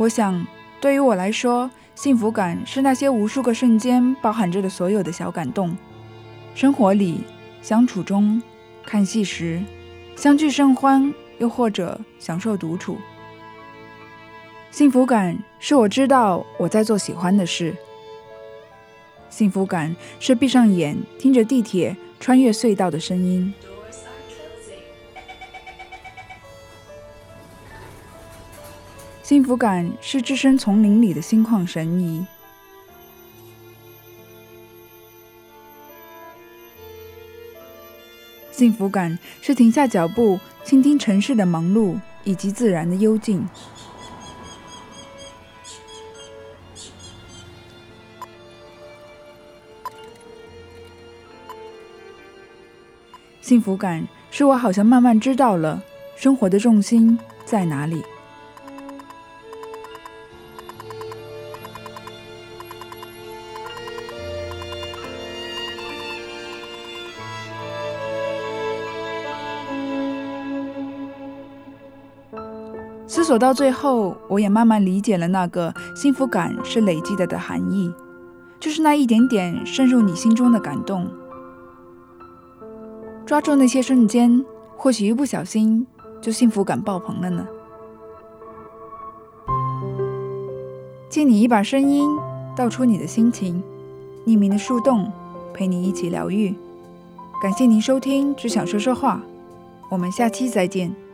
我想，对于我来说，幸福感是那些无数个瞬间包含着的所有的小感动。生活里、相处中、看戏时，相聚甚欢，又或者享受独处。幸福感是我知道我在做喜欢的事。幸福感是闭上眼，听着地铁穿越隧道的声音。幸福感是置身丛林里的心旷神怡。幸福感是停下脚步，倾听城市的忙碌以及自然的幽静。幸福感是我好像慢慢知道了生活的重心在哪里。思索到最后，我也慢慢理解了那个幸福感是累积的的含义，就是那一点点渗入你心中的感动。抓住那些瞬间，或许一不小心就幸福感爆棚了呢。借你一把声音，道出你的心情，匿名的树洞陪你一起疗愈。感谢您收听《只想说说话》，我们下期再见。